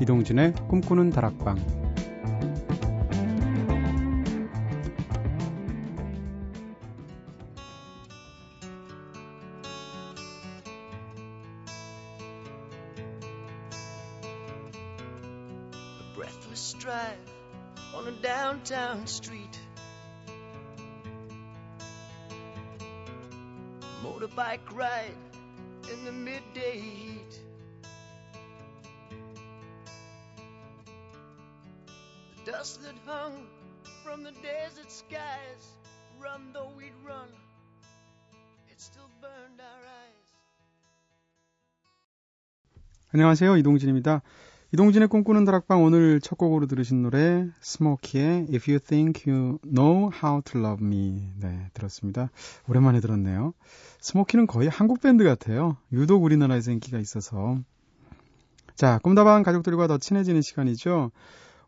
이동진의 꿈꾸는 다락방 안녕하세요. 이동진입니다. 이동진의 꿈꾸는 다락방 오늘 첫 곡으로 들으신 노래 스모키의 If You Think You Know How to Love Me 네 들었습니다. 오랜만에 들었네요. 스모키는 거의 한국 밴드 같아요. 유독 우리나라에서 인기가 있어서 자 꿈다방 가족들과 더 친해지는 시간이죠.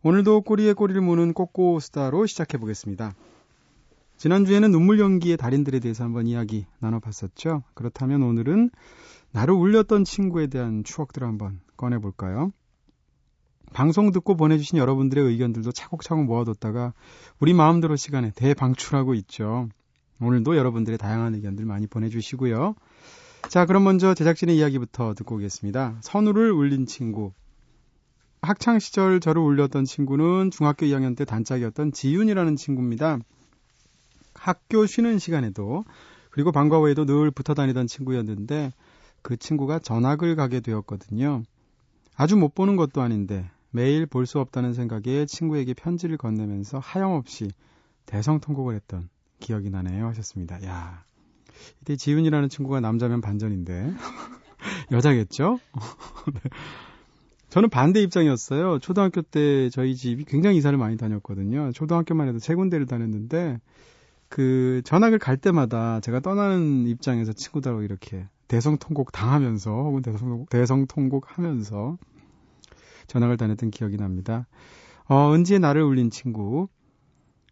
오늘도 꼬리에 꼬리를 무는 꼬꼬 스타로 시작해 보겠습니다. 지난주에는 눈물 연기의 달인들에 대해서 한번 이야기 나눠봤었죠. 그렇다면 오늘은 나를 울렸던 친구에 대한 추억들을 한번 꺼내볼까요? 방송 듣고 보내주신 여러분들의 의견들도 차곡차곡 모아뒀다가 우리 마음대로 시간에 대방출하고 있죠. 오늘도 여러분들의 다양한 의견들 많이 보내주시고요. 자, 그럼 먼저 제작진의 이야기부터 듣고 오겠습니다. 선우를 울린 친구. 학창 시절 저를 울렸던 친구는 중학교 2학년 때 단짝이었던 지윤이라는 친구입니다. 학교 쉬는 시간에도 그리고 방과 후에도 늘 붙어 다니던 친구였는데 그 친구가 전학을 가게 되었거든요. 아주 못 보는 것도 아닌데 매일 볼 수 없다는 생각에 친구에게 편지를 건네면서 하염없이 대성통곡을 했던 기억이 나네요 하셨습니다. 야 이때 지훈이라는 친구가 남자면 반전인데 여자겠죠? 네. 저는 반대 입장이었어요. 초등학교 때 저희 집이 굉장히 이사를 많이 다녔거든요. 초등학교만 해도 세 군데를 다녔는데 그 전학을 갈 때마다 제가 떠나는 입장에서 친구들하고 이렇게 대성 통곡 당하면서 혹은 대성 통곡, 대성 통곡 하면서 전학을 다녔던 기억이 납니다. 어, 은지의 나를 울린 친구.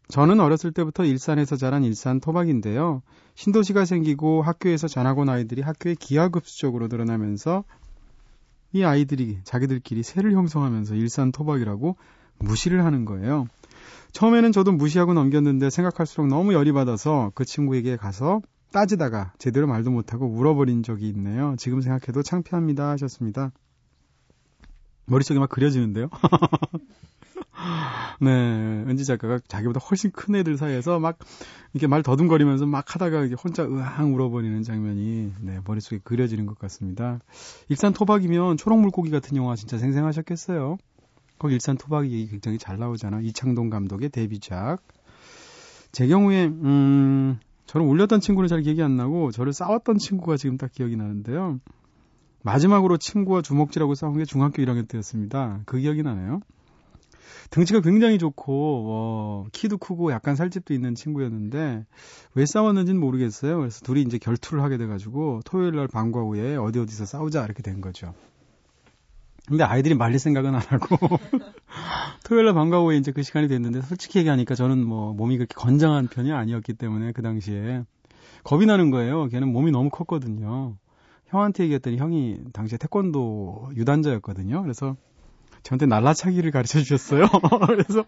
저는 어렸을 때부터 일산에서 자란 일산 토박인데요. 신도시가 생기고 학교에서 온 아이들이 학교에 기하급수적으로 늘어나면서 이 아이들이 자기들끼리 새를 형성하면서 일산 토박이라고 무시를 하는 거예요. 처음에는 저도 무시하고 넘겼는데 생각할수록 너무 열이 받아서 그 친구에게 가서 따지다가 제대로 말도 못하고 울어버린 적이 있네요. 지금 생각해도 창피합니다 하셨습니다. 머릿속에 막 그려지는데요. 네, 은지 작가가 자기보다 훨씬 큰 애들 사이에서 막 이렇게 말 더듬거리면서 막 하다가 혼자 으앙 울어버리는 장면이 네, 머릿속에 그려지는 것 같습니다. 일산 토박이면 초록 물고기 같은 영화 진짜 생생하셨겠어요. 거기 일산 토박이 얘기 굉장히 잘 나오잖아. 이창동 감독의 데뷔작. 제 경우에 음 저를 울렸던 친구는 잘 기억이 안 나고 저를 싸웠던 친구가 지금 딱 기억이 나는데요. 마지막으로 친구와 주먹질하고 싸운 게 중학교 1학년 때였습니다. 그 기억이 나네요. 등치가 굉장히 좋고 어, 키도 크고 약간 살집도 있는 친구였는데 왜 싸웠는지는 모르겠어요. 그래서 둘이 이제 결투를 하게 돼가지고 토요일 날 방과 후에 어디 어디서 싸우자 이렇게 된 거죠. 근데 아이들이 말릴 생각은 안 하고 토요일 날 방과 후에 이제 그 시간이 됐는데 솔직히 얘기하니까 저는 뭐 몸이 그렇게 건장한 편이 아니었기 때문에 그 당시에 겁이 나는 거예요. 걔는 몸이 너무 컸거든요. 형한테 얘기했더니 형이 당시에 태권도 유단자였거든요. 그래서 저한테 날라차기를 가르쳐 주셨어요. 그래서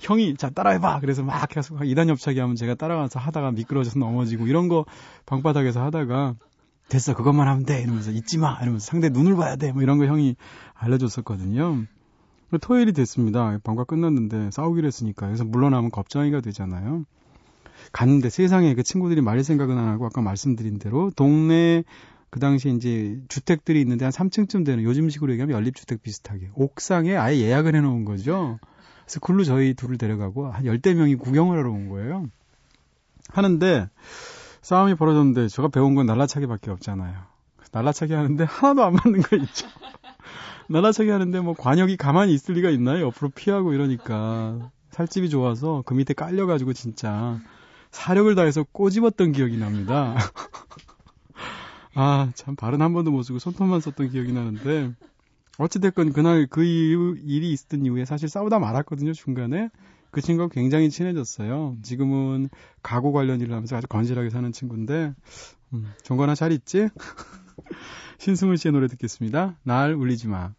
형이 자 따라해봐. 그래서 막 계속 이단 옆차기 하면 제가 따라가서 하다가 미끄러져서 넘어지고 이런 거 방바닥에서 하다가 됐어 그것만 하면 돼 이러면서 잊지 마 이러면서 상대 눈을 봐야 돼 뭐 이런 거 형이 알려줬었거든요. 토요일이 됐습니다. 방과 끝났는데 싸우기로 했으니까 그래서 물러나면 겁쟁이가 되잖아요. 갔는데 세상에 그 친구들이 말릴 생각은 안 하고 아까 말씀드린 대로 동네 그 당시에 이제 주택들이 있는데 한 3층쯤 되는 요즘식으로 얘기하면 연립주택 비슷하게 옥상에 아예 예약을 해놓은 거죠. 그래서 글로 저희 둘을 데려가고 한 열대 명이 구경을 하러 온 거예요. 하는데 싸움이 벌어졌는데 제가 배운 건 날라차기밖에 없잖아요. 날라차기 하는데 하나도 안 맞는 거 있죠. 날라차기 하는데 뭐 관역이 가만히 있을 리가 있나요? 옆으로 피하고 이러니까 살집이 좋아서 그 밑에 깔려가지고 진짜 사력을 다해서 꼬집었던 기억이 납니다. 아, 참, 발은 한 번도 못 쓰고 손톱만 썼던 기억이 나는데, 어찌됐건 그날 그 이후, 일이 있었던 이후에 사실 싸우다 말았거든요, 중간에. 그 친구가 굉장히 친해졌어요. 지금은 가구 관련 일을 하면서 아주 건실하게 사는 친구인데, 음, 정건아 잘 있지? 신승훈 씨의 노래 듣겠습니다. 날 울리지 마.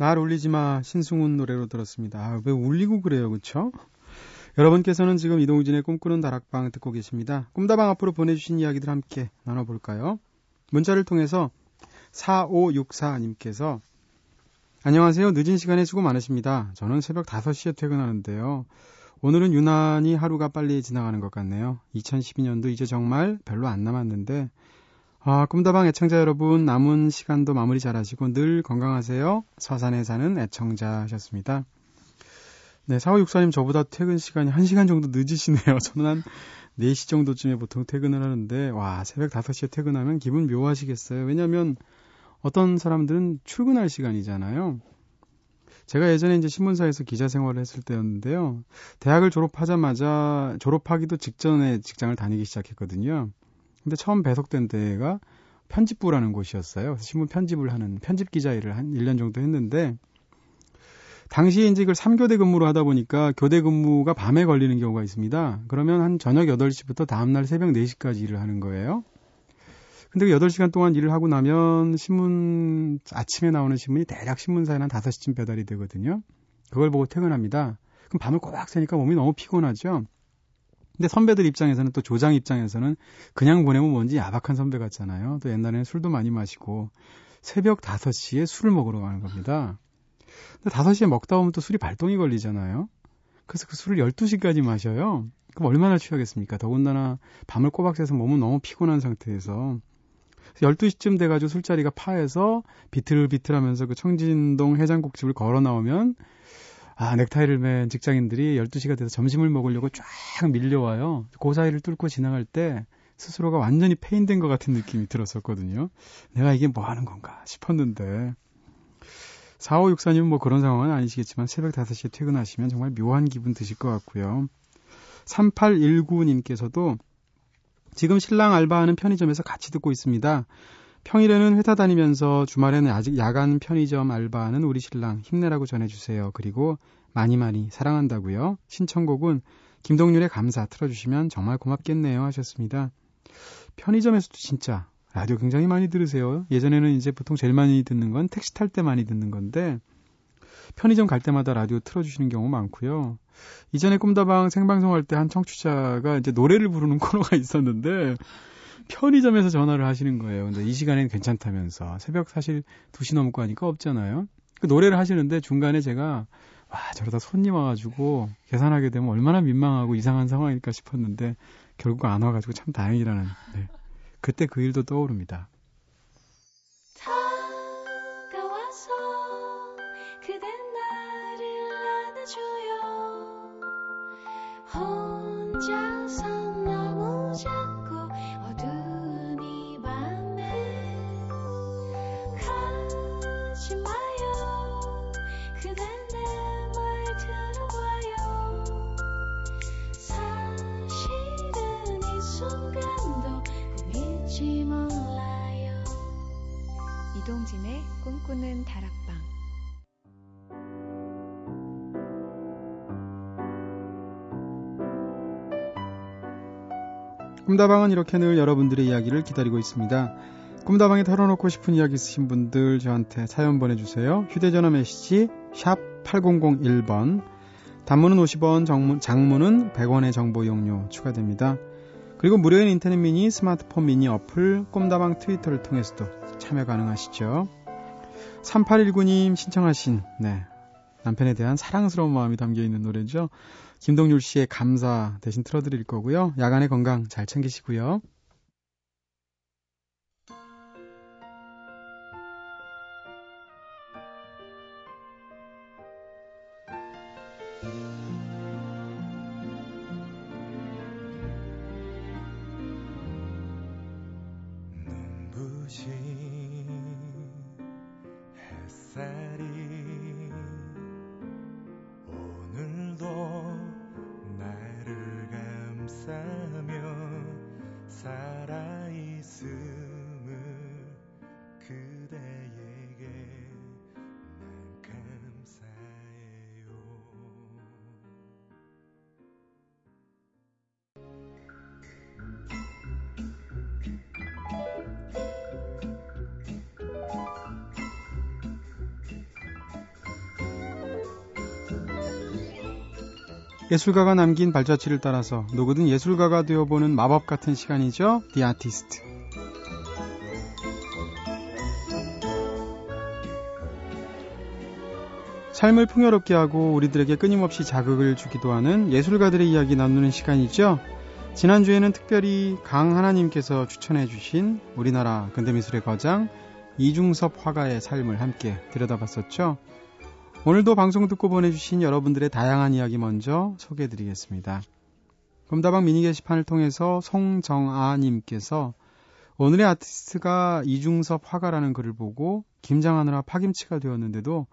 날 울리지 마 신승훈 노래로 들었습니다. 아, 왜 울리고 그래요, 그쵸? 여러분께서는 지금 이동진의 꿈꾸는 다락방 듣고 계십니다. 꿈다방 앞으로 보내주신 이야기들 함께 나눠볼까요? 문자를 통해서 4564님께서 안녕하세요. 늦은 시간에 수고 많으십니다. 저는 새벽 5시에 퇴근하는데요. 오늘은 유난히 하루가 빨리 지나가는 것 같네요. 2012년도 이제 정말 별로 안 남았는데 아, 꿈다방 애청자 여러분 남은 시간도 마무리 잘하시고 늘 건강하세요. 서산에 사는 애청자 하셨습니다. 네, 4564님 저보다 퇴근 시간이 1시간 정도 늦으시네요. 저는 한 4시 정도쯤에 보통 퇴근을 하는데 와, 새벽 5시에 퇴근하면 기분 묘하시겠어요. 왜냐면 어떤 사람들은 출근할 시간이잖아요. 제가 예전에 이제 신문사에서 기자 생활을 했을 때였는데요. 대학을 졸업하자마자 졸업하기도 직전에 직장을 다니기 시작했거든요. 근데 처음 배속된 데가 편집부라는 곳이었어요. 신문 편집을 하는 편집 기자 일을 한 1년 정도 했는데 당시에 이제 이걸 3교대 근무로 하다 보니까 교대 근무가 밤에 걸리는 경우가 있습니다. 그러면 한 저녁 8시부터 다음날 새벽 4시까지 일을 하는 거예요. 근데 그 8시간 동안 일을 하고 나면 신문, 아침에 나오는 신문이 대략 신문사에 한 5시쯤 배달이 되거든요. 그걸 보고 퇴근합니다. 그럼 밤을 꼬박 새니까 몸이 너무 피곤하죠? 근데 선배들 입장에서는 또 조장 입장에서는 그냥 보내면 뭔지 야박한 선배 같잖아요. 또 옛날에는 술도 많이 마시고 새벽 5시에 술을 먹으러 가는 겁니다. 근데 5시에 먹다 보면 또 술이 발동이 걸리잖아요. 그래서 그 술을 12시까지 마셔요. 그럼 얼마나 취하겠습니까? 더군다나 밤을 꼬박 새서 몸은 너무 피곤한 상태에서 12시쯤 돼가지고 술자리가 파해서 비틀비틀 하면서 그 청진동 해장국집을 걸어 나오면 아, 넥타이를 맨 직장인들이 12시가 돼서 점심을 먹으려고 쫙 밀려와요. 그 사이를 뚫고 지나갈 때 스스로가 완전히 페인된 것 같은 느낌이 들었었거든요. 내가 이게 뭐 하는 건가 싶었는데. 4564님은 뭐 그런 상황은 아니시겠지만 새벽 5시에 퇴근하시면 정말 묘한 기분 드실 것 같고요. 3819님께서도 지금 신랑 알바하는 편의점에서 같이 듣고 있습니다. 평일에는 회사 다니면서 주말에는 아직 야간 편의점 알바하는 우리 신랑 힘내라고 전해주세요. 그리고 많이 많이 사랑한다고요. 신청곡은 김동률의 감사 틀어주시면 정말 고맙겠네요 하셨습니다. 편의점에서도 진짜 라디오 굉장히 많이 들으세요. 예전에는 이제 보통 제일 많이 듣는 건 택시 탈 때 많이 듣는 건데 편의점 갈 때마다 라디오 틀어주시는 경우 많고요. 이전에 꿈다방 생방송할 때 한 청취자가 이제 노래를 부르는 코너가 있었는데 편의점에서 전화를 하시는 거예요. 근데 이 시간에는 괜찮다면서 새벽 사실 2시 넘고 하니까 없잖아요. 그 노래를 하시는데 중간에 제가 와 저러다 손님 와가지고 계산하게 되면 얼마나 민망하고 이상한 상황일까 싶었는데 결국 안 와가지고 참 다행이라는 네. 그때 그 일도 떠오릅니다. 이동진의 꿈꾸는 다락방 꿈다방은 이렇게 늘 여러분들의 이야기를 기다리고 있습니다. 꿈다방에 털어놓고 싶은 이야기 있으신 분들 저한테 사연 보내주세요. 휴대전화 메시지 샵 8001번 단문은 50원, 정문, 장문은 100원의 정보 용료 추가됩니다. 그리고 무료인 인터넷 미니, 스마트폰 미니 어플, 꿈다방 트위터를 통해서도 참여 가능하시죠. 3819님 신청하신 네, 남편에 대한 사랑스러운 마음이 담겨 있는 노래죠. 김동률 씨의 감사 대신 틀어드릴 거고요. 야간의 건강 잘 챙기시고요. 예술가가 남긴 발자취를 따라서 누구든 예술가가 되어보는 마법 같은 시간이죠. The Artist. 삶을 풍요롭게 하고 우리들에게 끊임없이 자극을 주기도 하는 예술가들의 이야기 나누는 시간이죠. 지난주에는 특별히 강 하나님께서 추천해 주신 우리나라 근대미술의 거장 이중섭 화가의 삶을 함께 들여다봤었죠. 오늘도 방송 듣고 보내주신 여러분들의 다양한 이야기 먼저 소개해 드리겠습니다. 검다방 미니 게시판을 통해서 송정아님께서 오늘의 아티스트가 이중섭 화가라는 글을 보고 김장하느라 파김치가 되었는데도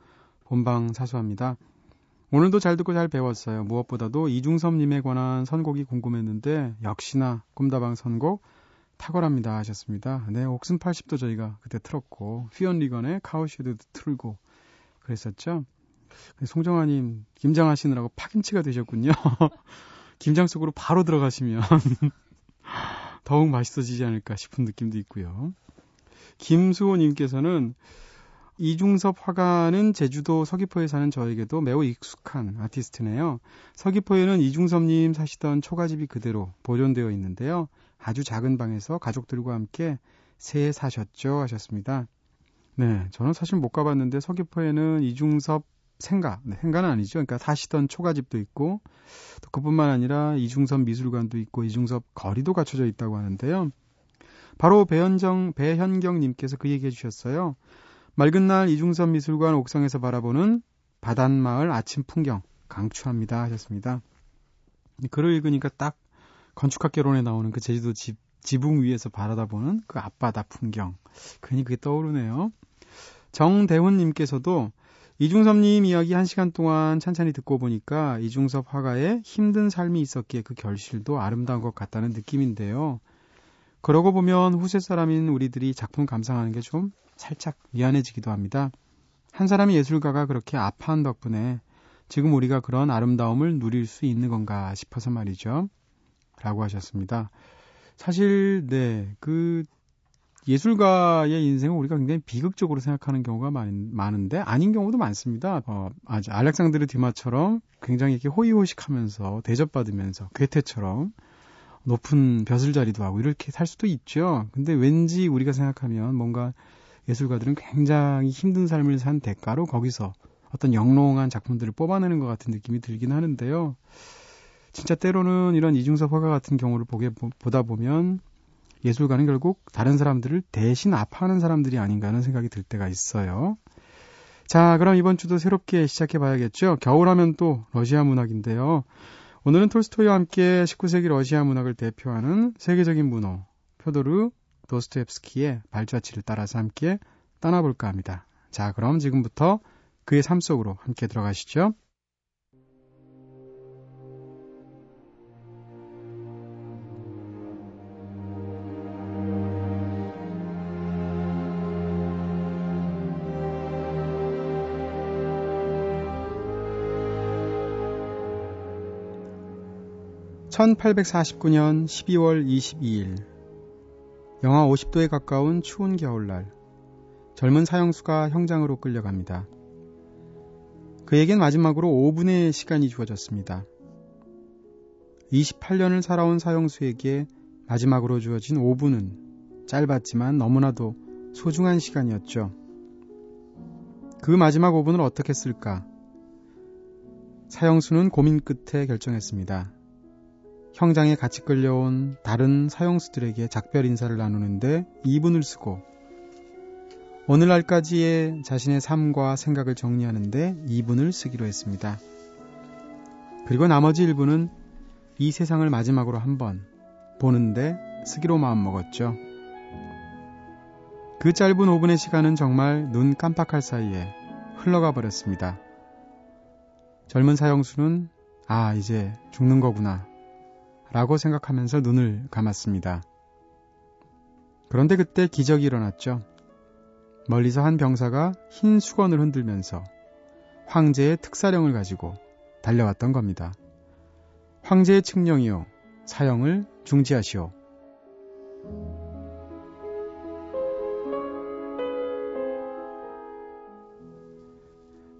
본방 사수합니다. 오늘도 잘 듣고 잘 배웠어요. 무엇보다도 이중섭님에 관한 선곡이 궁금했는데 역시나 꿈다방 선곡 탁월합니다 하셨습니다. 네, 옥슨 80도 저희가 그때 틀었고 휘언 리건의 카우슈드도 틀고 그랬었죠. 송정아님 김장하시느라고 파김치가 되셨군요. 김장 속으로 바로 들어가시면 더욱 맛있어지지 않을까 싶은 느낌도 있고요. 김수호님께서는 이중섭 화가는 제주도 서귀포에 사는 저에게도 매우 익숙한 아티스트네요. 서귀포에는 이중섭님 사시던 초가집이 그대로 보존되어 있는데요. 아주 작은 방에서 가족들과 함께 새해 사셨죠 하셨습니다. 네, 저는 사실 못 가봤는데 서귀포에는 이중섭 생가, 네, 생가는 아니죠. 그러니까 사시던 초가집도 있고 또 그뿐만 아니라 이중섭 미술관도 있고 이중섭 거리도 갖춰져 있다고 하는데요. 바로 배현정 배현경 님께서 그 얘기해 주셨어요. 맑은 날 이중섭 미술관 옥상에서 바라보는 바닷마을 아침 풍경 강추합니다 하셨습니다. 글을 읽으니까 딱 건축학개론에 나오는 그 제주도 집, 지붕 위에서 바라다보는 그 앞바다 풍경. 괜히 그게 떠오르네요. 정대훈님께서도 이중섭님 이야기 한 시간 동안 찬찬히 듣고 보니까 이중섭 화가의 힘든 삶이 있었기에 그 결실도 아름다운 것 같다는 느낌인데요. 그러고 보면 후세 사람인 우리들이 작품 감상하는 게 좀 살짝 미안해지기도 합니다. 한 사람의 예술가가 그렇게 아파한 덕분에 지금 우리가 그런 아름다움을 누릴 수 있는 건가 싶어서 말이죠. 라고 하셨습니다. 사실, 네, 그 예술가의 인생을 우리가 굉장히 비극적으로 생각하는 경우가 많, 많은데 아닌 경우도 많습니다. 어, 아주 알렉산드르 디마처럼 굉장히 이렇게 호의호식하면서 대접받으면서 괴테처럼 높은 벼슬자리도 하고 이렇게 살 수도 있죠. 근데 왠지 우리가 생각하면 뭔가 예술가들은 굉장히 힘든 삶을 산 대가로 거기서 어떤 영롱한 작품들을 뽑아내는 것 같은 느낌이 들긴 하는데요. 진짜 때로는 이런 이중섭 화가 같은 경우를 보게 보다 보면 예술가는 결국 다른 사람들을 대신 아파하는 사람들이 아닌가 하는 생각이 들 때가 있어요. 자, 그럼 이번 주도 새롭게 시작해 봐야겠죠. 겨울하면 또 러시아 문학인데요. 오늘은 톨스토이와 함께 19세기 러시아 문학을 대표하는 세계적인 문호 표도르 도스토옙스키의 발자취를 따라서 함께 떠나볼까 합니다. 자, 그럼 지금부터 그의 삶 속으로 함께 들어가시죠. 1849년 12월 22일 영하 50도에 가까운 추운 겨울날 젊은 사형수가 형장으로 끌려갑니다. 그에겐 마지막으로 5분의 시간이 주어졌습니다. 28년을 살아온 사형수에게 마지막으로 주어진 5분은 짧았지만 너무나도 소중한 시간이었죠. 그 마지막 5분을 어떻게 쓸까? 사형수는 고민 끝에 결정했습니다. 형장에 같이 끌려온 다른 사형수들에게 작별 인사를 나누는데 2분을 쓰고 오늘날까지의 자신의 삶과 생각을 정리하는데 2분을 쓰기로 했습니다. 그리고 나머지 1분은 이 세상을 마지막으로 한번 보는데 쓰기로 마음먹었죠. 그 짧은 5분의 시간은 정말 눈 깜빡할 사이에 흘러가 버렸습니다. 젊은 사형수는 아, 이제 죽는 거구나 라고 생각하면서 눈을 감았습니다. 그런데 그때 기적이 일어났죠. 멀리서 한 병사가 흰 수건을 흔들면서 황제의 특사령을 가지고 달려왔던 겁니다. 황제의 칙령이요. 사형을 중지하시오.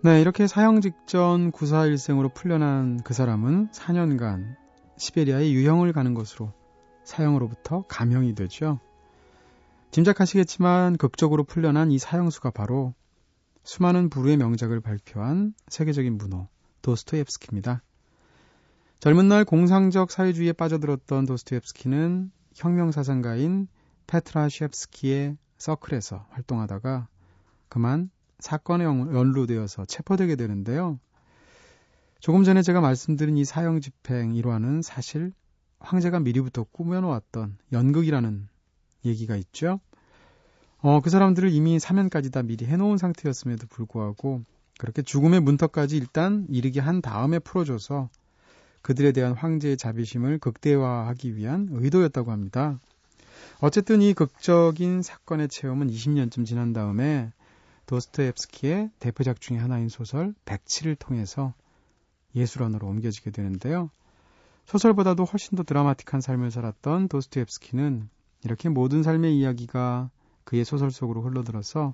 네, 이렇게 사형 직전 구사일생으로 풀려난 그 사람은 4년간 시베리아에 유형을 가는 것으로 사형으로부터 감형이 되죠. 짐작하시겠지만 극적으로 풀려난 이 사형수가 바로 수많은 부르의 명작을 발표한 세계적인 문호 도스토옙스키입니다. 젊은 날 공상적 사회주의에 빠져들었던 도스토옙스키는 혁명사상가인 페트라 셰프스키의 서클에서 활동하다가 그만 사건에 연루되어서 체포되게 되는데요. 조금 전에 제가 말씀드린 이 사형 집행 일화는 사실 황제가 미리부터 꾸며놓았던 연극이라는 얘기가 있죠. 어, 그 사람들을 이미 사면까지 다 미리 해놓은 상태였음에도 불구하고 그렇게 죽음의 문턱까지 일단 이르게 한 다음에 풀어줘서 그들에 대한 황제의 자비심을 극대화하기 위한 의도였다고 합니다. 어쨌든 이 극적인 사건의 체험은 20년쯤 지난 다음에 도스토옙스키의 대표작 중의 하나인 소설 백치를 통해서 예술원으로 옮겨지게 되는데요. 소설보다도 훨씬 더 드라마틱한 삶을 살았던 도스토옙스키는 이렇게 모든 삶의 이야기가 그의 소설 속으로 흘러들어서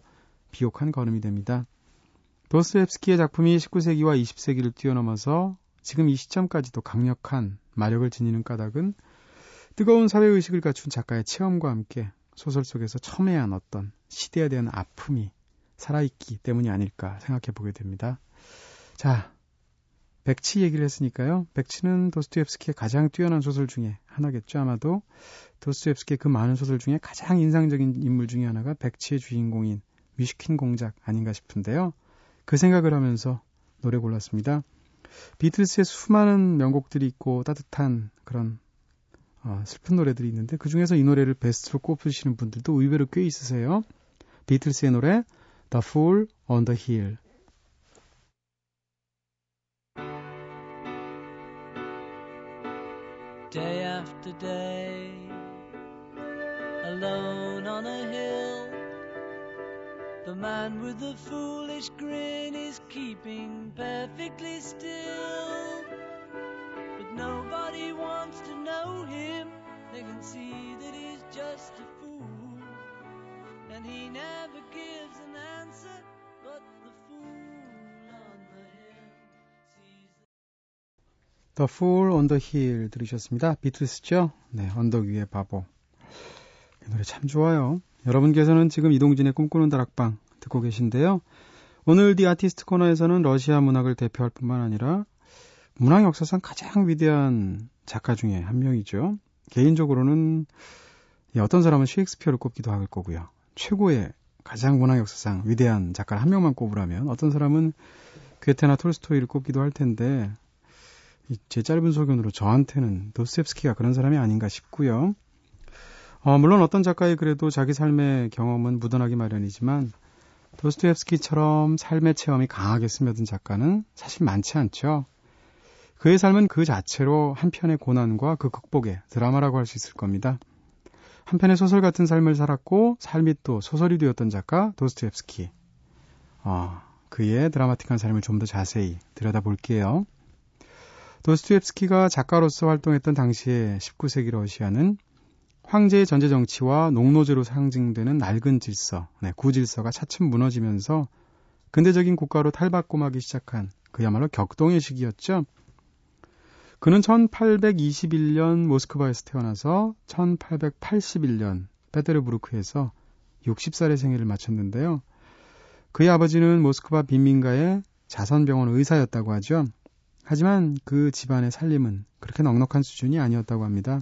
비옥한 걸음이 됩니다. 도스토옙스키의 작품이 19세기와 20세기를 뛰어넘어서 지금 이 시점까지도 강력한 마력을 지니는 까닭은 뜨거운 사회의식을 갖춘 작가의 체험과 함께 소설 속에서 첨예한 어떤 시대에 대한 아픔이 살아있기 때문이 아닐까 생각해 보게 됩니다. 자, 백치 얘기를 했으니까요. 백치는 도스토옙스키의 가장 뛰어난 소설 중에 하나겠죠. 아마도 도스토옙스키의 그 많은 소설 중에 가장 인상적인 인물 중에 하나가 백치의 주인공인 위시킨 공작 아닌가 싶은데요. 그 생각을 하면서 노래 골랐습니다. 비틀스의 수많은 명곡들이 있고 따뜻한 그런 어, 슬픈 노래들이 있는데 그 중에서 이 노래를 베스트로 꼽으시는 분들도 의외로 꽤 있으세요. 비틀스의 노래 The Fool on the Hill. Day after day, alone on a hill, the man with the foolish grin is keeping perfectly still. But nobody wants to know him, they can see that he's just a fool, and he never gives an answer, the... Fool on the Hill 들으셨습니다. 비틀스죠? 네, 언덕 위의 바보. 이 노래 참 좋아요. 여러분께서는 지금 이동진의 꿈꾸는 다락방 듣고 계신데요. 오늘 디 아티스트 코너에서는 러시아 문학을 대표할 뿐만 아니라 문학 역사상 가장 위대한 작가 중에 한 명이죠. 개인적으로는 어떤 사람은 셰익스피어를 꼽기도 할 거고요. 최고의 가장 문학 역사상 위대한 작가 한 명만 꼽으라면 어떤 사람은 괴테나 톨스토이를 꼽기도 할 텐데 제 짧은 소견으로 저한테는 도스옙스키가 그런 사람이 아닌가 싶고요. 어, 물론 어떤 작가의 그래도 자기 삶의 경험은 묻어나기 마련이지만 도스토옙스키처럼 삶의 체험이 강하게 스며든 작가는 사실 많지 않죠. 그의 삶은 그 자체로 한편의 고난과 그 극복의 드라마라고 할 수 있을 겁니다. 한편의 소설 같은 삶을 살았고 삶이 또 소설이 되었던 작가 도스토옙스키. 어, 그의 드라마틱한 삶을 좀 더 자세히 들여다볼게요. 도스토옙스키가 작가로서 활동했던 당시의 19세기 러시아는 황제의 전제 정치와 농노제로 상징되는 낡은 질서, 네, 구질서가 차츰 무너지면서 근대적인 국가로 탈바꿈하기 시작한 그야말로 격동의 시기였죠. 그는 1821년 모스크바에서 태어나서 1881년 페테르부르크에서 60살의 생애를 마쳤는데요. 그의 아버지는 모스크바 빈민가의 자선병원 의사였다고 하죠. 하지만 그 집안의 살림은 그렇게 넉넉한 수준이 아니었다고 합니다.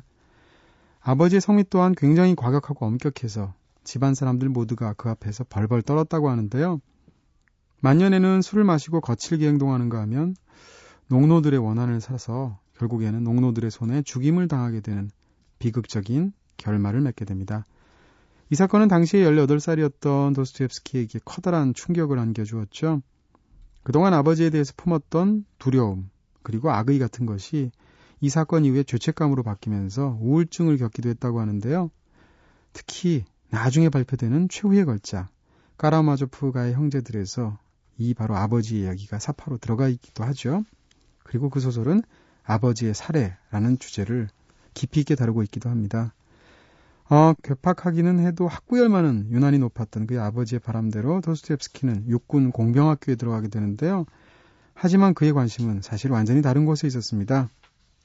아버지의 성미 또한 굉장히 과격하고 엄격해서 집안 사람들 모두가 그 앞에서 벌벌 떨었다고 하는데요. 만년에는 술을 마시고 거칠게 행동하는가 하면 농노들의 원한을 사서 결국에는 농노들의 손에 죽임을 당하게 되는 비극적인 결말을 맺게 됩니다. 이 사건은 당시에 18살이었던 도스토옙스키에게 커다란 충격을 안겨주었죠. 그동안 아버지에 대해서 품었던 두려움, 그리고 악의 같은 것이 이 사건 이후에 죄책감으로 바뀌면서 우울증을 겪기도 했다고 하는데요. 특히 나중에 발표되는 최후의 걸작, 까라마조프가의 형제들에서 이 바로 아버지의 이야기가 사파로 들어가 있기도 하죠. 그리고 그 소설은 아버지의 살해라는 주제를 깊이 있게 다루고 있기도 합니다. 어, 괴팍하기는 해도 학구열만은 유난히 높았던 그의 아버지의 바람대로 도스토옙스키는 육군 공병학교에 들어가게 되는데요. 하지만 그의 관심은 사실 완전히 다른 곳에 있었습니다.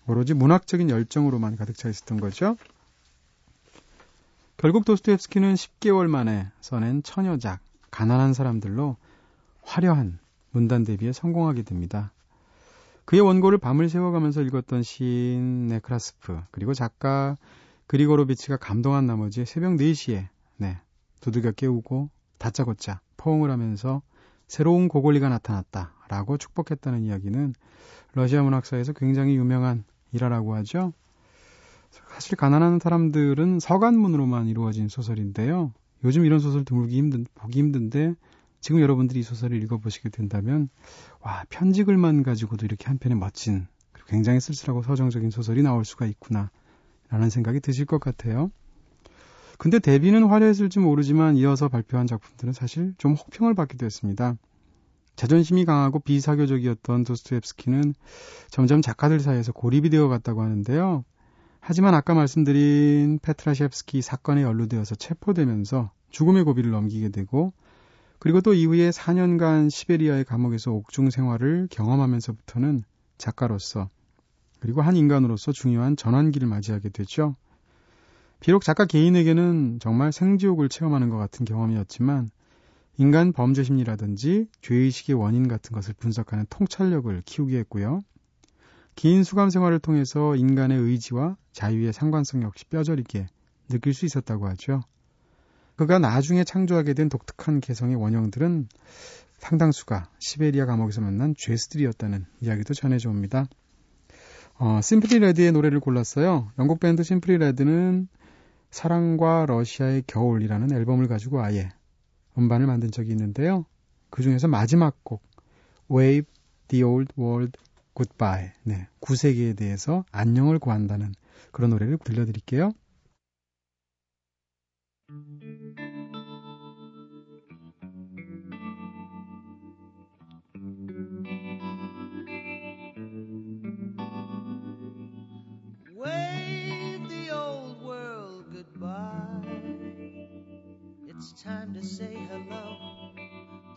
오로지 문학적인 열정으로만 가득 차 있었던 거죠. 결국 도스토옙스키는 10개월 만에 써낸 처녀작 가난한 사람들로 화려한 문단 데뷔에 성공하게 됩니다. 그의 원고를 밤을 새워가면서 읽었던 시인 네크라스프 그리고 작가 그리고로비치가 감동한 나머지 새벽 4시에 네, 두들겨 깨우고 다짜고짜 포옹을 하면서 새로운 고골리가 나타났다 라고 축복했다는 이야기는 러시아 문학사에서 굉장히 유명한 일화라고 하죠. 사실 가난한 사람들은 서간문으로만 이루어진 소설인데요. 요즘 이런 소설 드물기 힘든 보기 힘든데 지금 여러분들이 이 소설을 읽어보시게 된다면 와 편지글만 가지고도 이렇게 한 편의 멋진 그리고 굉장히 쓸쓸하고 서정적인 소설이 나올 수가 있구나 라는 생각이 드실 것 같아요. 근데 데뷔는 화려했을지 모르지만 이어서 발표한 작품들은 사실 좀 혹평을 받기도 했습니다. 자존심이 강하고 비사교적이었던 도스토옙스키는 점점 작가들 사이에서 고립이 되어 갔다고 하는데요. 하지만 아까 말씀드린 페트라셰프스키 사건에 연루되어서 체포되면서 죽음의 고비를 넘기게 되고 그리고 또 이후에 4년간 시베리아의 감옥에서 옥중 생활을 경험하면서부터는 작가로서 그리고 한 인간으로서 중요한 전환기를 맞이하게 되죠. 비록 작가 개인에게는 정말 생지옥을 체험하는 것 같은 경험이었지만 인간 범죄 심리라든지 죄의식의 원인 같은 것을 분석하는 통찰력을 키우게 했고요. 긴 수감 생활을 통해서 인간의 의지와 자유의 상관성 역시 뼈저리게 느낄 수 있었다고 하죠. 그가 나중에 창조하게 된 독특한 개성의 원형들은 상당수가 시베리아 감옥에서 만난 죄수들이었다는 이야기도 전해져 옵니다. 어, Simply Red의 노래를 골랐어요. 영국 밴드 Simply Red는 사랑과 러시아의 겨울이라는 앨범을 가지고 아예 음반을 만든 적이 있는데요. 그 중에서 마지막 곡 Wave the Old World Goodbye 네, 구세기에 대해서 안녕을 구한다는 그런 노래를 들려드릴게요.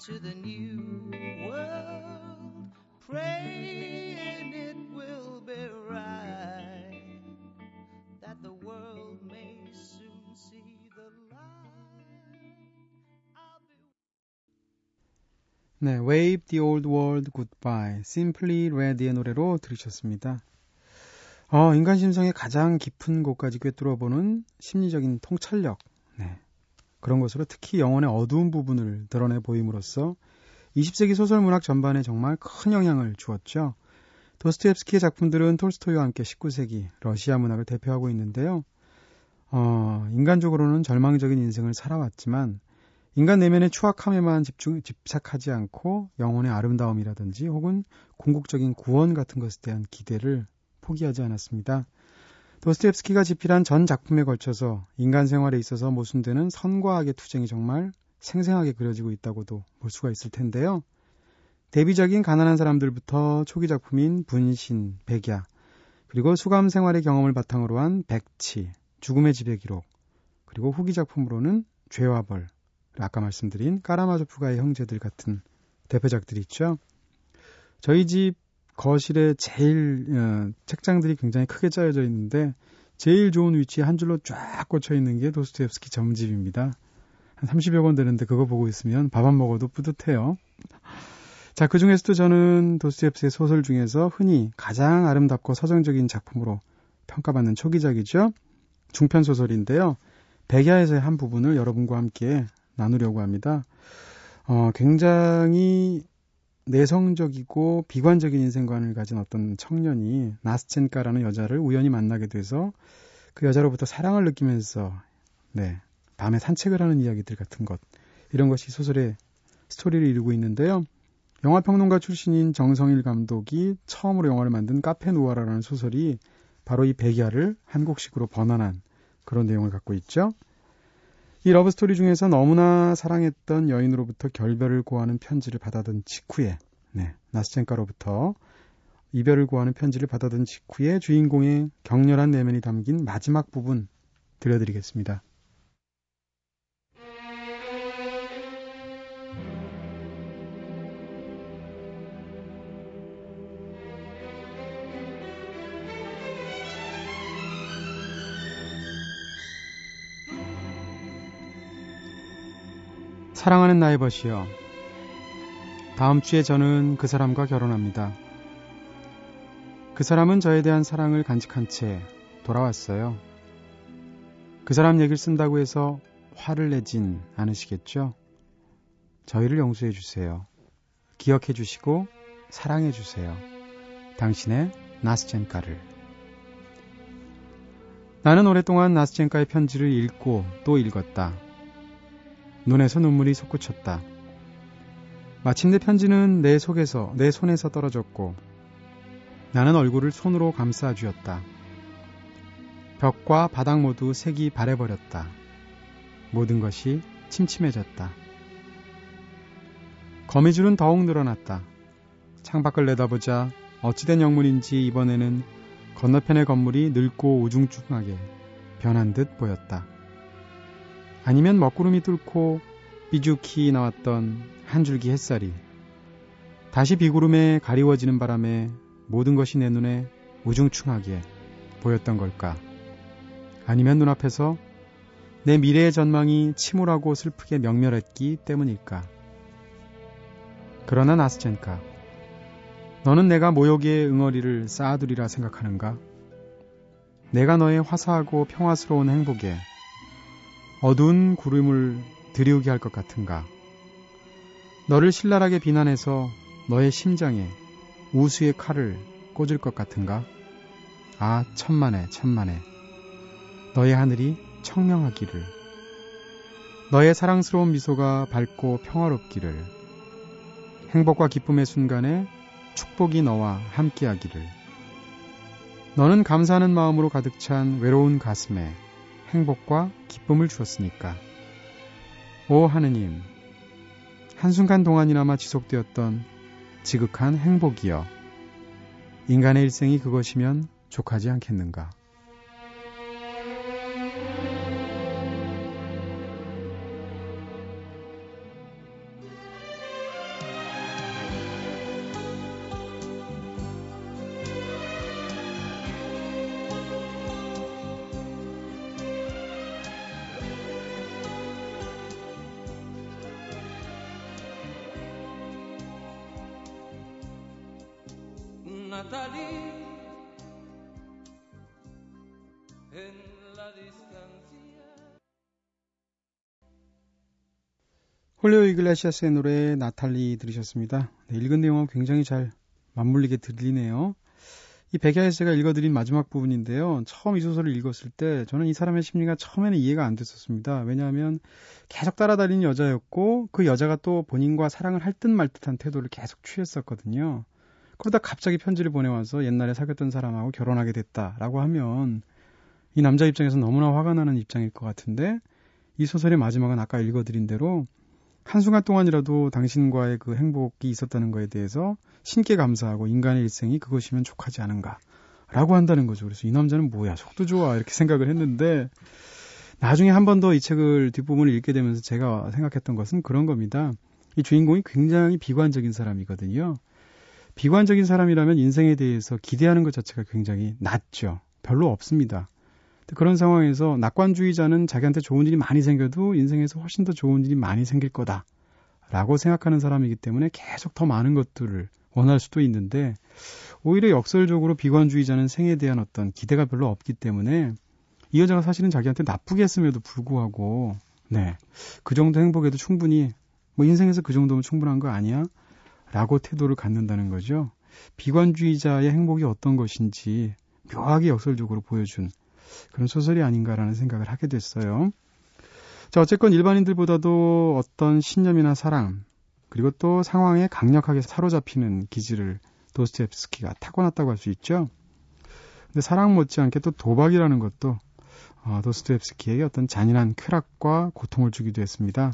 To the new world, praying it will be right, that the world may soon see the light. Be... 네, Wave the Old World Goodbye, Simply Red의 노래로 들으셨습니다. 어, 인간 심성의 가장 깊은 곳까지 꿰뚫어보는 심리적인 통찰력. 네. 그런 것으로 특히 영혼의 어두운 부분을 드러내 보임으로써 20세기 소설 문학 전반에 정말 큰 영향을 주었죠. 도스토옙스키의 작품들은 톨스토이와 함께 19세기 러시아 문학을 대표하고 있는데요. 어, 인간적으로는 절망적인 인생을 살아왔지만 인간 내면의 추악함에만 집중, 집착하지 않고 영혼의 아름다움이라든지 혹은 궁극적인 구원 같은 것에 대한 기대를 포기하지 않았습니다. 도스토옙스키가 집필한 전 작품에 걸쳐서 인간 생활에 있어서 모순되는 선과 악의 투쟁이 정말 생생하게 그려지고 있다고도 볼 수가 있을 텐데요. 데뷔작인 가난한 사람들부터 초기 작품인 분신, 백야, 그리고 수감 생활의 경험을 바탕으로 한 백치, 죽음의 지배 기록, 그리고 후기 작품으로는 죄와 벌, 아까 말씀드린 까라마조프가의 형제들 같은 대표작들이 있죠. 저희 집 거실에 제일 어, 책장들이 굉장히 크게 짜여져 있는데 제일 좋은 위치에 한 줄로 쫙 꽂혀 있는 게 도스토옙스키 전집입니다. 한 30여 권 되는데 그거 보고 있으면 밥 안 먹어도 뿌듯해요. 자, 그 중에서도 저는 도스토옙스의 소설 중에서 흔히 가장 아름답고 서정적인 작품으로 평가받는 초기작이죠. 중편 소설인데요. 백야에서의 한 부분을 여러분과 함께 나누려고 합니다. 어, 굉장히 내성적이고 비관적인 인생관을 가진 어떤 청년이 나스첸카라는 여자를 우연히 만나게 돼서 그 여자로부터 사랑을 느끼면서 네 밤에 산책을 하는 이야기들 같은 것 이런 것이 소설의 스토리를 이루고 있는데요. 영화 평론가 출신인 정성일 감독이 처음으로 영화를 만든 카페 노아라라는 소설이 바로 이 백야를 한국식으로 번안한 그런 내용을 갖고 있죠. 이 러브 스토리 중에서 너무나 사랑했던 여인으로부터 결별을 고하는 편지를 받아든 직후에, 네, 나스첸카로부터 이별을 고하는 편지를 받아든 직후에 주인공의 격렬한 내면이 담긴 마지막 부분, 들려드리겠습니다. 사랑하는 나의 버시여. 다음 주에 저는 그 사람과 결혼합니다. 그 사람은 저에 대한 사랑을 간직한 채 돌아왔어요. 그 사람 얘기를 쓴다고 해서 화를 내진 않으시겠죠? 저희를 용서해 주세요. 기억해 주시고 사랑해 주세요. 당신의 나스젠카를. 나는 오랫동안 나스젠카의 편지를 읽고 또 읽었다. 눈에서 눈물이 솟구쳤다. 마침내 편지는 내 속에서, 내 손에서 떨어졌고, 나는 얼굴을 손으로 감싸 주었다. 벽과 바닥 모두 색이 바래버렸다. 모든 것이 침침해졌다. 거미줄은 더욱 늘어났다. 창밖을 내다보자 어찌된 영문인지 이번에는 건너편의 건물이 늙고 우중충하게 변한 듯 보였다. 아니면 먹구름이 뚫고 삐죽히 나왔던 한 줄기 햇살이 다시 비구름에 가리워지는 바람에 모든 것이 내 눈에 우중충하게 보였던 걸까? 아니면 눈앞에서 내 미래의 전망이 침울하고 슬프게 명멸했기 때문일까? 그러나 나스젠카, 너는 내가 모욕의 응어리를 쌓아두리라 생각하는가? 내가 너의 화사하고 평화스러운 행복에 어두운 구름을 드리우게 할 것 같은가? 너를 신랄하게 비난해서 너의 심장에 우수의 칼을 꽂을 것 같은가? 아, 천만에, 천만에. 너의 하늘이 청명하기를. 너의 사랑스러운 미소가 밝고 평화롭기를. 행복과 기쁨의 순간에 축복이 너와 함께하기를. 너는 감사하는 마음으로 가득 찬 외로운 가슴에 행복과 기쁨을 주었으니까. 오 하느님, 한순간 동안이나마 지속되었던 지극한 행복이여. 인간의 일생이 그것이면 족하지 않겠는가. 홀리오 이글레시아스의 노래 나탈리 들으셨습니다. 네, 읽은 내용은 굉장히 잘 맞물리게 들리네요. 이 백야에스가 읽어드린 마지막 부분인데요. 처음 이 소설을 읽었을 때 저는 이 사람의 심리가 처음에는 이해가 안 됐었습니다. 왜냐하면 계속 따라다니는 여자였고 그 여자가 또 본인과 사랑을 할 듯 말 듯한 태도를 계속 취했었거든요. 그러다 갑자기 편지를 보내와서 옛날에 사귀었던 사람하고 결혼하게 됐다라고 하면 이 남자 입장에서 너무나 화가 나는 입장일 것 같은데 이 소설의 마지막은 아까 읽어드린 대로 한순간 동안이라도 당신과의 그 행복이 있었다는 거에 대해서 신께 감사하고 인간의 일생이 그것이면 족하지 않은가 라고 한다는 거죠. 그래서 이 남자는 뭐야 속도 좋아 이렇게 생각을 했는데 나중에 한 번 더 이 책을 뒷부분을 읽게 되면서 제가 생각했던 것은 그런 겁니다. 이 주인공이 굉장히 비관적인 사람이거든요. 비관적인 사람이라면 인생에 대해서 기대하는 것 자체가 굉장히 낮죠. 별로 없습니다. 그런 상황에서 낙관주의자는 자기한테 좋은 일이 많이 생겨도 인생에서 훨씬 더 좋은 일이 많이 생길 거다. 라고 생각하는 사람이기 때문에 계속 더 많은 것들을 원할 수도 있는데 오히려 역설적으로 비관주의자는 생에 대한 어떤 기대가 별로 없기 때문에 이 여자가 사실은 자기한테 나쁘게 했음에도 불구하고 네. 그 정도 행복에도 충분히 뭐 인생에서 그 정도면 충분한 거 아니야? 라고 태도를 갖는다는 거죠. 비관주의자의 행복이 어떤 것인지 묘하게 역설적으로 보여준 그런 소설이 아닌가라는 생각을 하게 됐어요. 자, 어쨌건 일반인들보다도 어떤 신념이나 사랑, 그리고 또 상황에 강력하게 사로잡히는 기질을 도스토옙스키가 타고났다고 할 수 있죠. 근데 사랑 못지않게 또 도박이라는 것도 어, 도스토옙스키에게 어떤 잔인한 쾌락과 고통을 주기도 했습니다.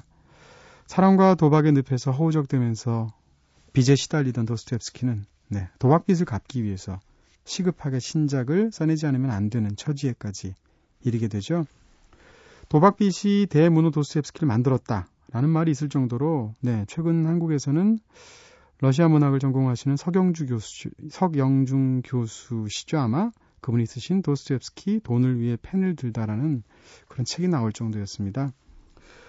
사랑과 도박의 늪에서 허우적대면서 빚에 시달리던 도스토옙스키는 네, 도박빚을 갚기 위해서 시급하게 신작을 써내지 않으면 안 되는 처지에까지 이르게 되죠. 도박빚이 대문호 도스옙스키를 만들었다라는 말이 있을 정도로 네, 최근 한국에서는 러시아 문학을 전공하시는 서경주 교수, 석영중 교수시죠 아마 그분이 쓰신 도스토옙스키 돈을 위해 펜을 들다라는 그런 책이 나올 정도였습니다.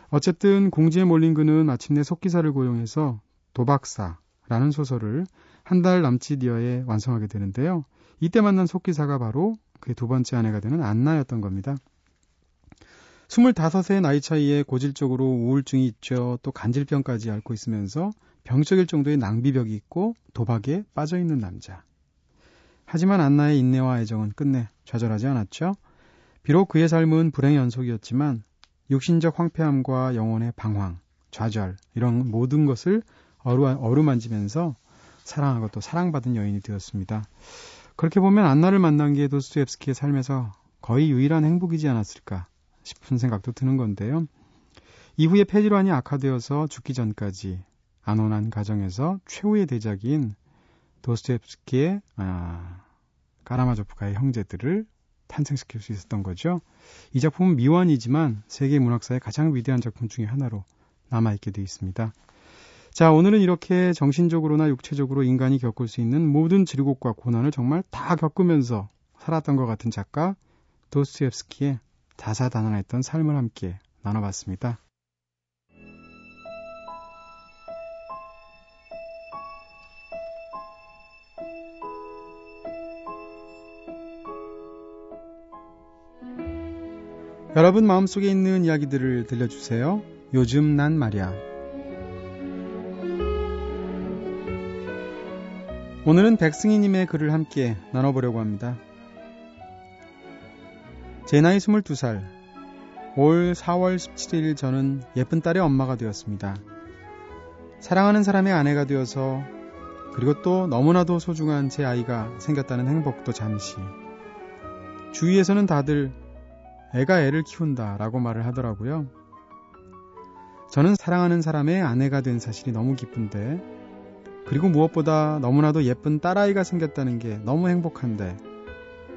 어쨌든 공지에 몰린 그는 마침내 속기사를 고용해서 도박사라는 소설을 한 달 남짓 이하에 완성하게 되는데요. 이때 만난 속기사가 바로 그의 두 번째 아내가 되는 안나였던 겁니다. 25세 나이 차이에 고질적으로 우울증이 있죠. 또 간질병까지 앓고 있으면서 병적일 정도의 낭비벽이 있고 도박에 빠져 있는 남자. 하지만 안나의 인내와 애정은 끝내 좌절하지 않았죠. 비록 그의 삶은 불행의 연속이었지만 육신적 황폐함과 영혼의 방황, 좌절 이런 모든 것을 어루, 어루만지면서 사랑하고 또 사랑받은 여인이 되었습니다. 그렇게 보면 안나를 만난 게 도스토옙스키의 삶에서 거의 유일한 행복이지 않았을까 싶은 생각도 드는 건데요. 이후에 폐질환이 악화되어서 죽기 전까지 안온한 가정에서 최후의 대작인 도스토옙스키의 아, 까라마조프가의 형제들을 탄생시킬 수 있었던 거죠. 이 작품은 미완이지만 세계 문학사의 가장 위대한 작품 중의 하나로 남아있게 되어 있습니다. 자, 오늘은 이렇게 정신적으로나 육체적으로 인간이 겪을 수 있는 모든 즐겁과 고난을 정말 다 겪으면서 살았던 것 같은 작가 도스토옙스키의 다사다난했던 삶을 함께 나눠봤습니다. 여러분 마음속에 있는 이야기들을 들려주세요. 요즘 난 말이야. 오늘은 백승희님의 글을 함께 나눠보려고 합니다. 제 나이 22살. 올 4월 17일 저는 예쁜 딸의 엄마가 되었습니다. 사랑하는 사람의 아내가 되어서 그리고 또 너무나도 소중한 제 아이가 생겼다는 행복도 잠시. 주위에서는 다들 애가 애를 키운다 라고 말을 하더라고요. 저는 사랑하는 사람의 아내가 된 사실이 너무 기쁜데, 그리고 무엇보다 너무나도 예쁜 딸아이가 생겼다는 게 너무 행복한데,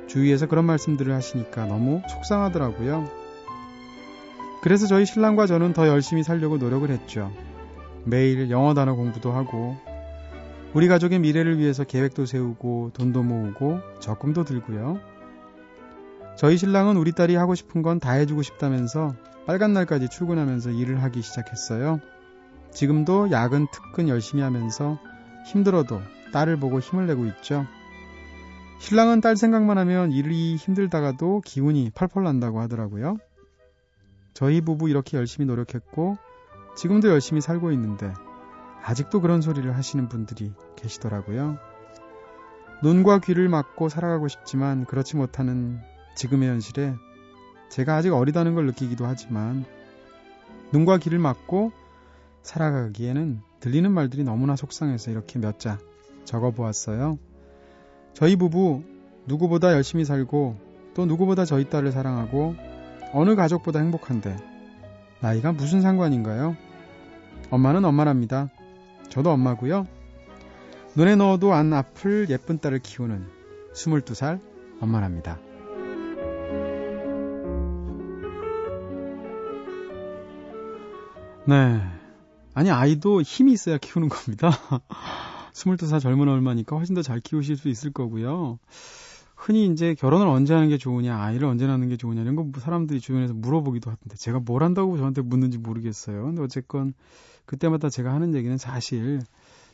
주위에서 그런 말씀들을 하시니까 너무 속상하더라고요. 그래서 저희 신랑과 저는 더 열심히 살려고 노력을 했죠. 매일 영어 단어 공부도 하고, 우리 가족의 미래를 위해서 계획도 세우고, 돈도 모으고, 적금도 들고요. 저희 신랑은 우리 딸이 하고 싶은 건 다 해주고 싶다면서 빨간 날까지 출근하면서 일을 하기 시작했어요. 지금도 야근 특근 열심히 하면서 힘들어도 딸을 보고 힘을 내고 있죠. 신랑은 딸 생각만 하면 일이 힘들다가도 기운이 펄펄 난다고 하더라고요. 저희 부부 이렇게 열심히 노력했고 지금도 열심히 살고 있는데 아직도 그런 소리를 하시는 분들이 계시더라고요. 눈과 귀를 막고 살아가고 싶지만 그렇지 못하는 지금의 현실에 제가 아직 어리다는 걸 느끼기도 하지만 눈과 귀를 막고 살아가기에는 들리는 말들이 너무나 속상해서 이렇게 몇 자 적어 보았어요. 저희 부부 누구보다 열심히 살고 또 누구보다 저희 딸을 사랑하고 어느 가족보다 행복한데 나이가 무슨 상관인가요? 엄마는 엄마랍니다. 저도 엄마고요. 눈에 넣어도 안 아플 예쁜 딸을 키우는 22살 엄마랍니다. 네. 아니, 아이도 힘이 있어야 키우는 겁니다. 22살 젊은 얼마니까 훨씬 더 잘 키우실 수 있을 거고요. 흔히 이제 결혼을 언제 하는 게 좋으냐, 아이를 언제 낳는 게 좋으냐, 이런 거 사람들이 주변에서 물어보기도 하던데, 제가 뭘 한다고 저한테 묻는지 모르겠어요. 근데 어쨌건, 그때마다 제가 하는 얘기는 사실,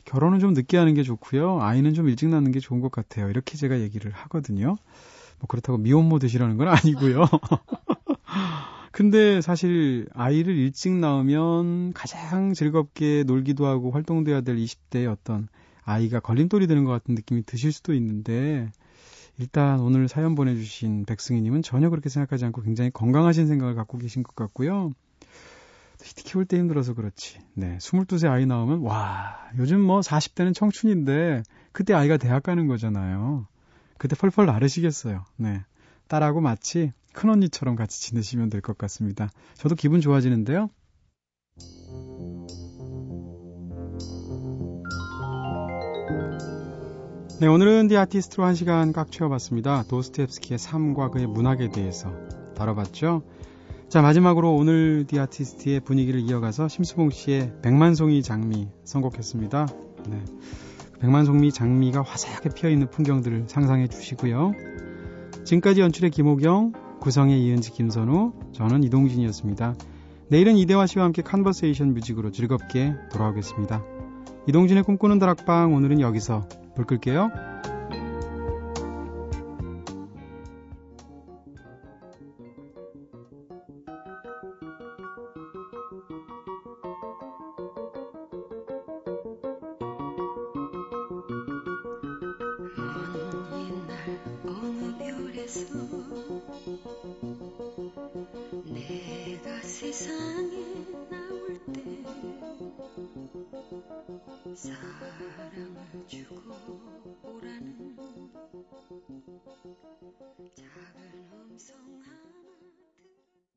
결혼은 좀 늦게 하는 게 좋고요. 아이는 좀 일찍 낳는 게 좋은 것 같아요. 이렇게 제가 얘기를 하거든요. 뭐 그렇다고 미혼모 되시라는 건 아니고요. 근데 사실 아이를 일찍 낳으면 가장 즐겁게 놀기도 하고 활동도 해야 될 20대의 어떤 아이가 걸림돌이 되는 것 같은 느낌이 드실 수도 있는데 일단 오늘 사연 보내주신 백승희님은 전혀 그렇게 생각하지 않고 굉장히 건강하신 생각을 갖고 계신 것 같고요. 키울 때 힘들어서 그렇지. 네. 22세 아이 나오면, 와, 요즘 뭐 40대는 청춘인데, 그때 아이가 대학 가는 거잖아요. 그때 펄펄 나르시겠어요. 네. 딸하고 마치 큰언니처럼 같이 지내시면 될 것 같습니다. 저도 기분 좋아지는데요. 네, 오늘은 디 아티스트로 한 시간 꽉 채워봤습니다. 도스토옙스키의 삶과 그의 문학에 대해서 다뤄봤죠. 자, 마지막으로 오늘 The Artist의 분위기를 이어가서 심수봉 씨의 백만송이 장미 선곡했습니다. 네. 백만송이 장미가 화사하게 피어있는 풍경들을 상상해 주시고요. 지금까지 연출의 김호경, 구성의 이은지 김선우, 저는 이동진이었습니다. 내일은 이대화 씨와 함께 conversation music으로 즐겁게 돌아오겠습니다. 이동진의 꿈꾸는 다락방 오늘은 여기서 불 끌게요.